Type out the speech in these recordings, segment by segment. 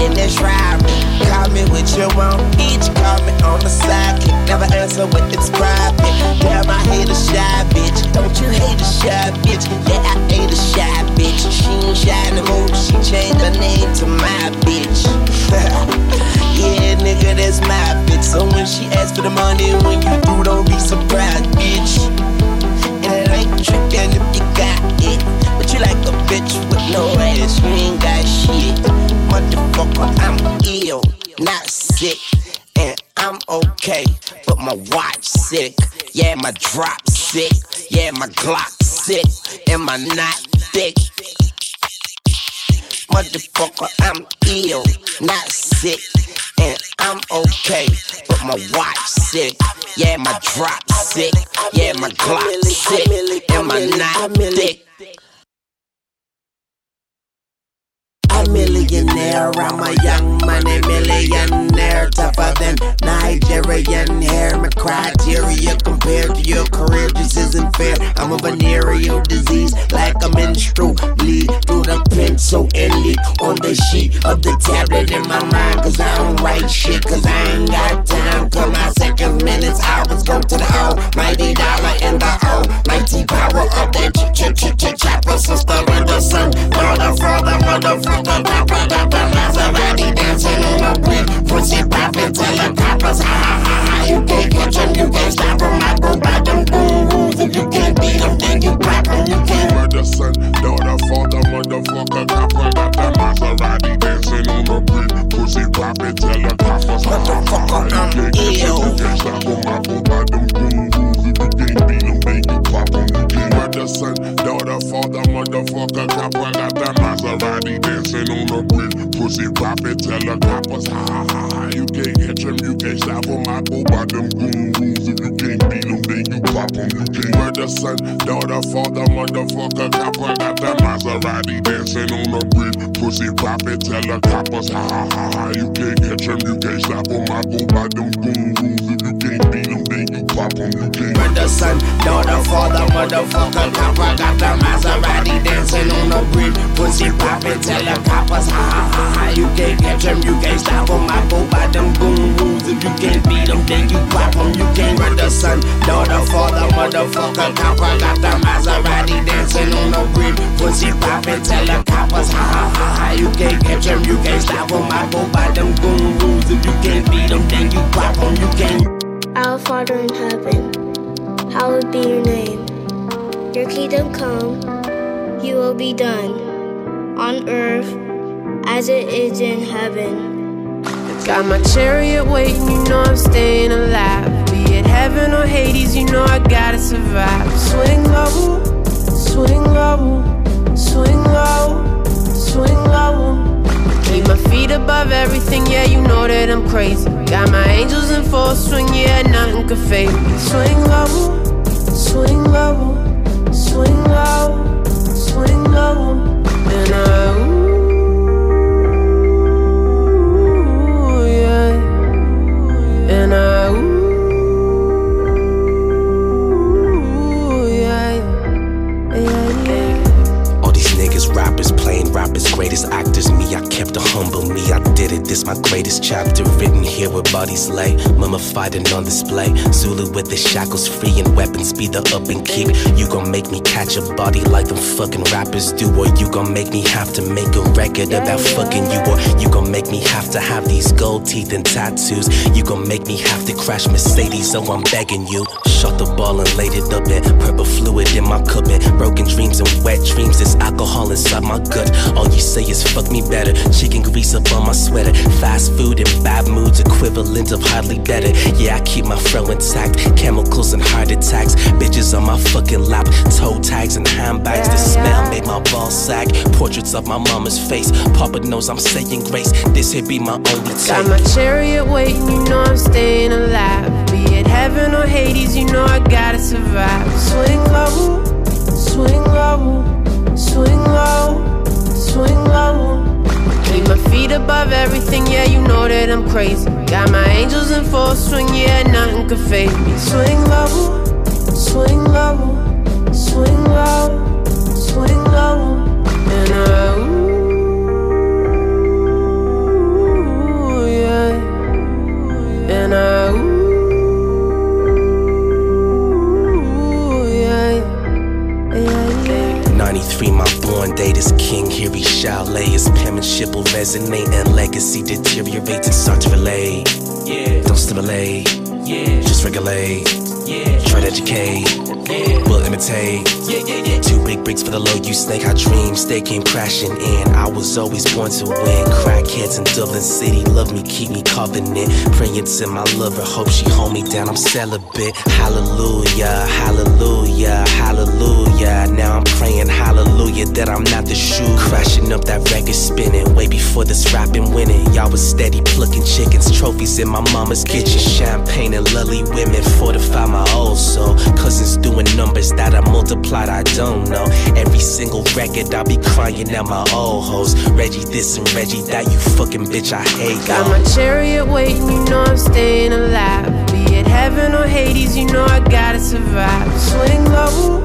In this robbery. Call me with your own each. Call me on the sidekick. Never answer when it's private. Damn, I hate a shy bitch. Don't you hate a shy bitch? Yeah, I hate a shy bitch. She ain't shy no more. She changed her name to my bitch. yeah, nigga, that's my bitch. So when she asks for the money, when you through, don't be surprised, bitch. And it ain't trickin' if you got it. You like a bitch with no ass, you ain't got shit. Motherfucker, I'm ill, knot sick. And I'm okay, but my watch sick. Yeah, my drop sick. Yeah, my Glock sick. And my not thick. Motherfucker, I'm ill, knot sick. And I'm okay, but my watch sick. Yeah, my drop sick. Yeah, my Glock sick. And my not thick. A millionaire, I'm a young money millionaire, tougher than Nigerian hair. My criteria compared to your career just isn't fair. I'm a venereal disease, like a menstrual bleed through the pencil and leak on the sheet of the tablet in my mind. Cause I don't write shit, cause I ain't got time. Cause my seconds, minutes, hours go to the almighty dollar and the almighty power of that ch ch ch ch chopper. Sister with the son, daughter, father, motherfucker, papa, Maserati dancing on the bridge. Pussy poppin', tell the coppers, ha ha ha ha. You can't catch 'em, you can't. I go by them goon rules. You can't beat 'em, you pop 'em. You can't. Mother, daughter, father, motherfucker, copper, got the Maserati dancing on the bridge. Pussy poppin', tell the coppers, ha ha ha. You can't catch 'em, you can't. I go by them goon rules. You can't beat 'em, you pop 'em. You can't. Mother, daughter, father, motherfucker, copper, got Pussy poppin', tell the coppers, ha ha ha ha. You can't catch 'em, you can't stop 'em. I go by them goon rules. If you can't beat 'em, then you pop 'em. You can't. Mother, son, daughter, father, motherfucker, copper, got the Maserati dancing on the bridge. Pussy poppin', tell the coppers, ha ha ha ha. You can't catch 'em, you can't stop 'em. I go by them goon rules. If you can't beat You can't. Son, daughter, father, motherfucker, copper, got the Maserati dancing on the bridge. Pussy poppin', tell the coppers, ha ha ha ha. You can't catch 'em, you can't stop 'em. I go by them goon rules. If you can't beat 'em, then you pop 'em. You can't. Mother, son, daughter, father, motherfucker, copper, got the Maserati dancing on the bridge. Pussy poppin', tell the coppers, ha ha ha ha. You can't catch 'em, you can't stop 'em. I go by them goon rules. If you can't beat 'em, then you pop 'em. You can't. Our Father in heaven, hallowed be your name. Your kingdom come, you will be done, on earth as it is in heaven. Got my chariot waiting, you know I'm staying alive. Be it heaven or Hades, you know I gotta survive. Swing low, swing low, swing low, swing low. Keep my feet above everything, yeah, you know that I'm crazy. Got my angels in full swing, yeah, nothing could fade. Swing low, swing low, swing low, swing low. And I, ooh, yeah. And I, ooh, yeah, yeah, yeah. All these niggas, rappers, playing rappers, greatest actors. This my greatest chapter written here where bodies lay, mummified and on display. Zulu with the shackles free and weapons be the up and keep. You gon' make me catch a body like them fucking rappers do, or you gon' make me have to make a record about fucking you, or you gon' make me have to have these gold teeth and tattoos. You gon' make me have to crash Mercedes, so I'm begging you. Shot the ball and laid it up in purple fluid in my cup and broken dreams and wet dreams. There's alcohol inside my gut. All you say is fuck me better. Chicken grease up on my sweater. Fast food and bad moods, equivalent of hardly better. Yeah, I keep my fro intact. Chemicals and heart attacks. Bitches on my fucking lap. Toe tags and handbags. The smell made my balls sag. Portraits of my mama's face. Papa knows I'm saying grace. This here be my only Got my chariot waiting, you know I'm staying alive. Be it heaven or Hades, you know I gotta survive. Swing low, swing low, swing low, swing low. Keep my feet above everything, yeah, you know that I'm crazy. Got my angels in full swing, yeah, nothing could fade me. Swing low, swing low, swing low, swing low. And I, ooh, yeah. And I, ooh, yeah, yeah, yeah. 93, my born date is king. Here he shall lay his penmanship will resonate and legacy deteriorates and start to relay. Yeah, don't stimulate. Yeah, just regulate. Yeah, try to educate. Yeah, we'll imitate. Yeah, yeah, yeah. Two big bricks for the low you snake. Our dreams they came crashing in. I was always born to win. Crackheads in Dublin City love me, keep me covenant. Praying to my lover, hope she hold me down. I'm celibate. Hallelujah, hallelujah, hallelujah. Now I'm praying hallelujah that I'm not the shoe. Crashing up that record spinning way before this rapping winning. Y'all was steady plucking chickens, trophies in my mama's kitchen. Champagne and lovely women fortify my old soul. Cousins doing numbers that I multiplied, I don't know. Every single record I'll be crying at my old hoes. Reggie this and Reggie that, you fucking bitch, I hate Got y'all. my chariot waiting, you know I'm staying alive. Be it heaven or Hades, you know I gotta survive. Swing low,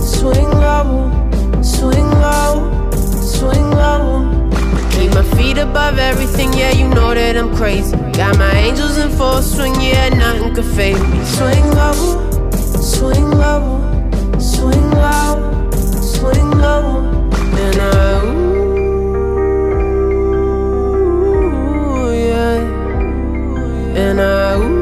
swing low, swing low, swing low. Keep my feet above everything, yeah, you know that I'm crazy. Got my angels in full swing, yeah, nothing could fade me. Swing low, swing low, swing low, swing low. And I, ooh, yeah. And I, ooh,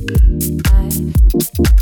I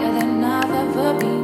than I've ever been.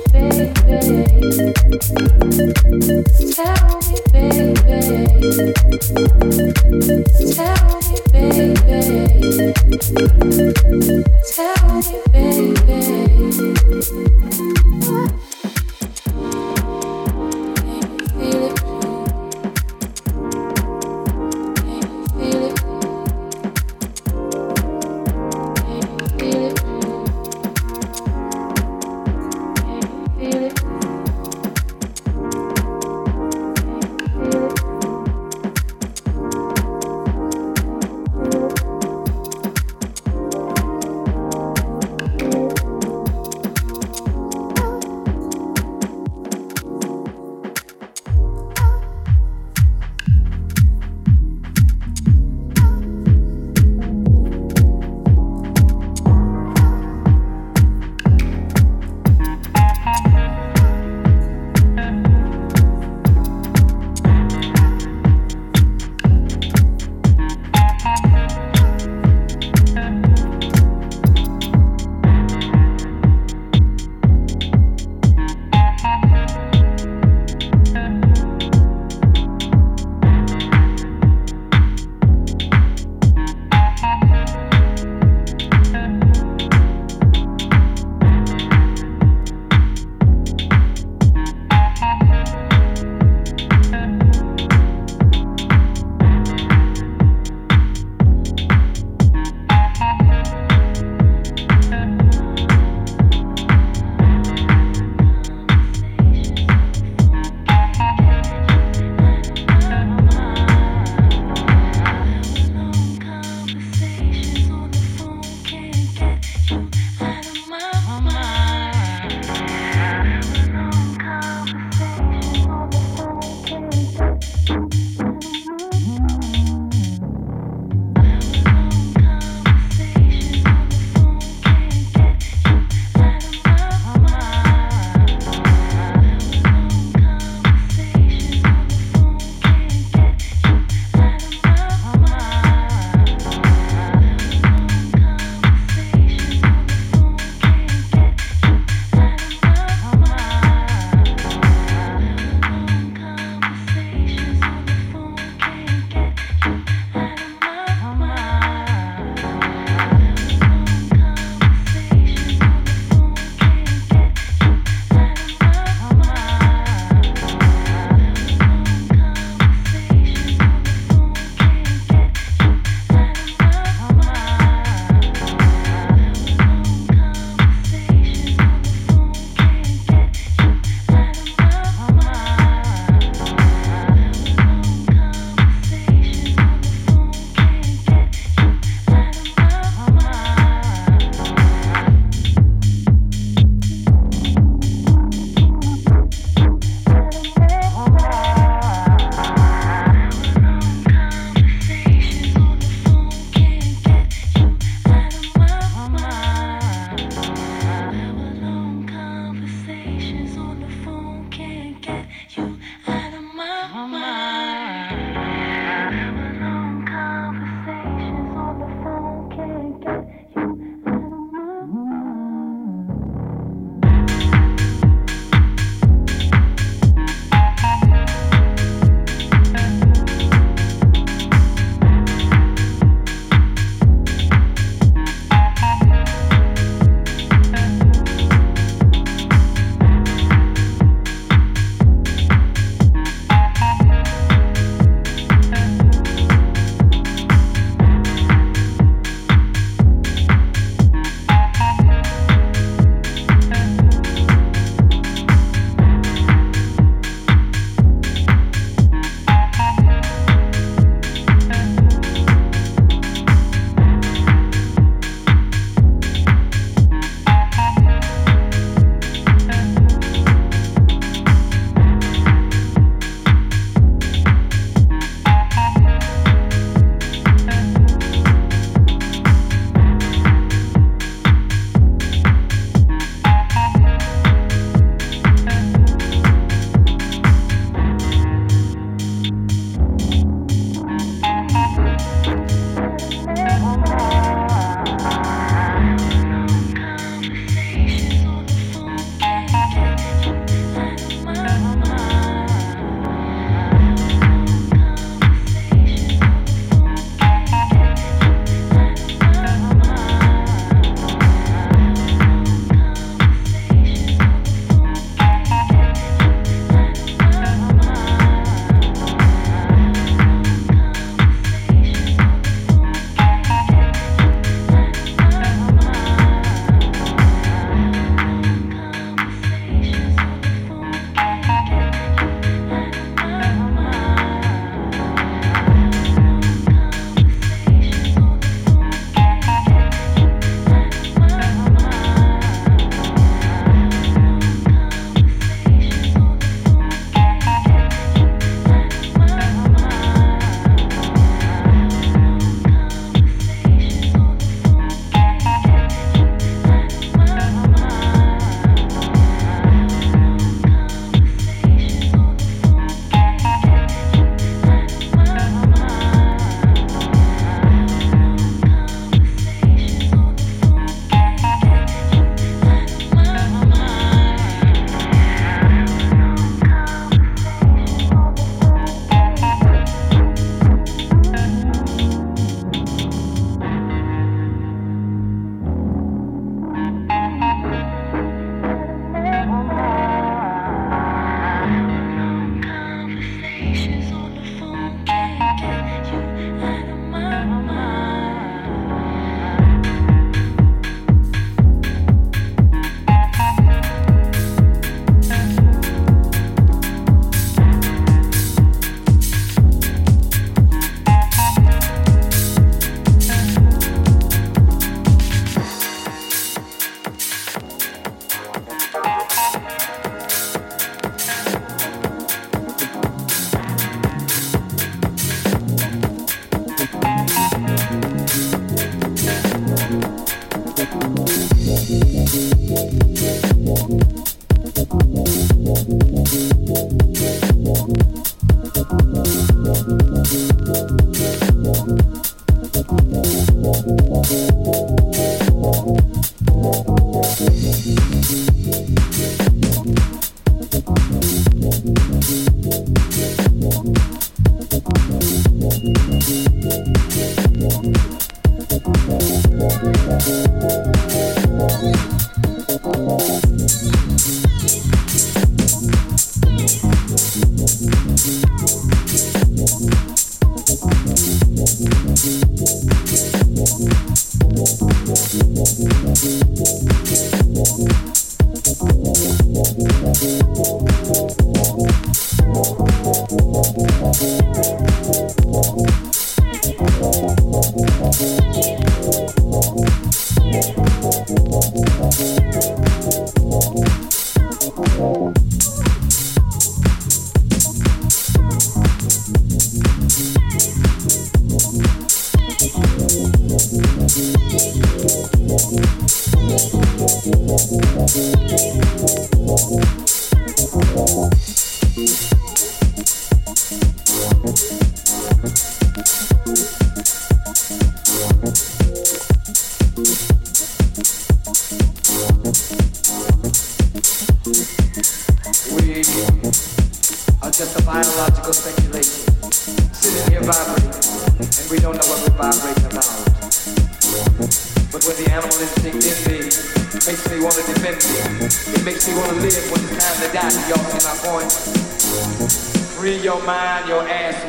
Yeah.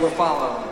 sua fala.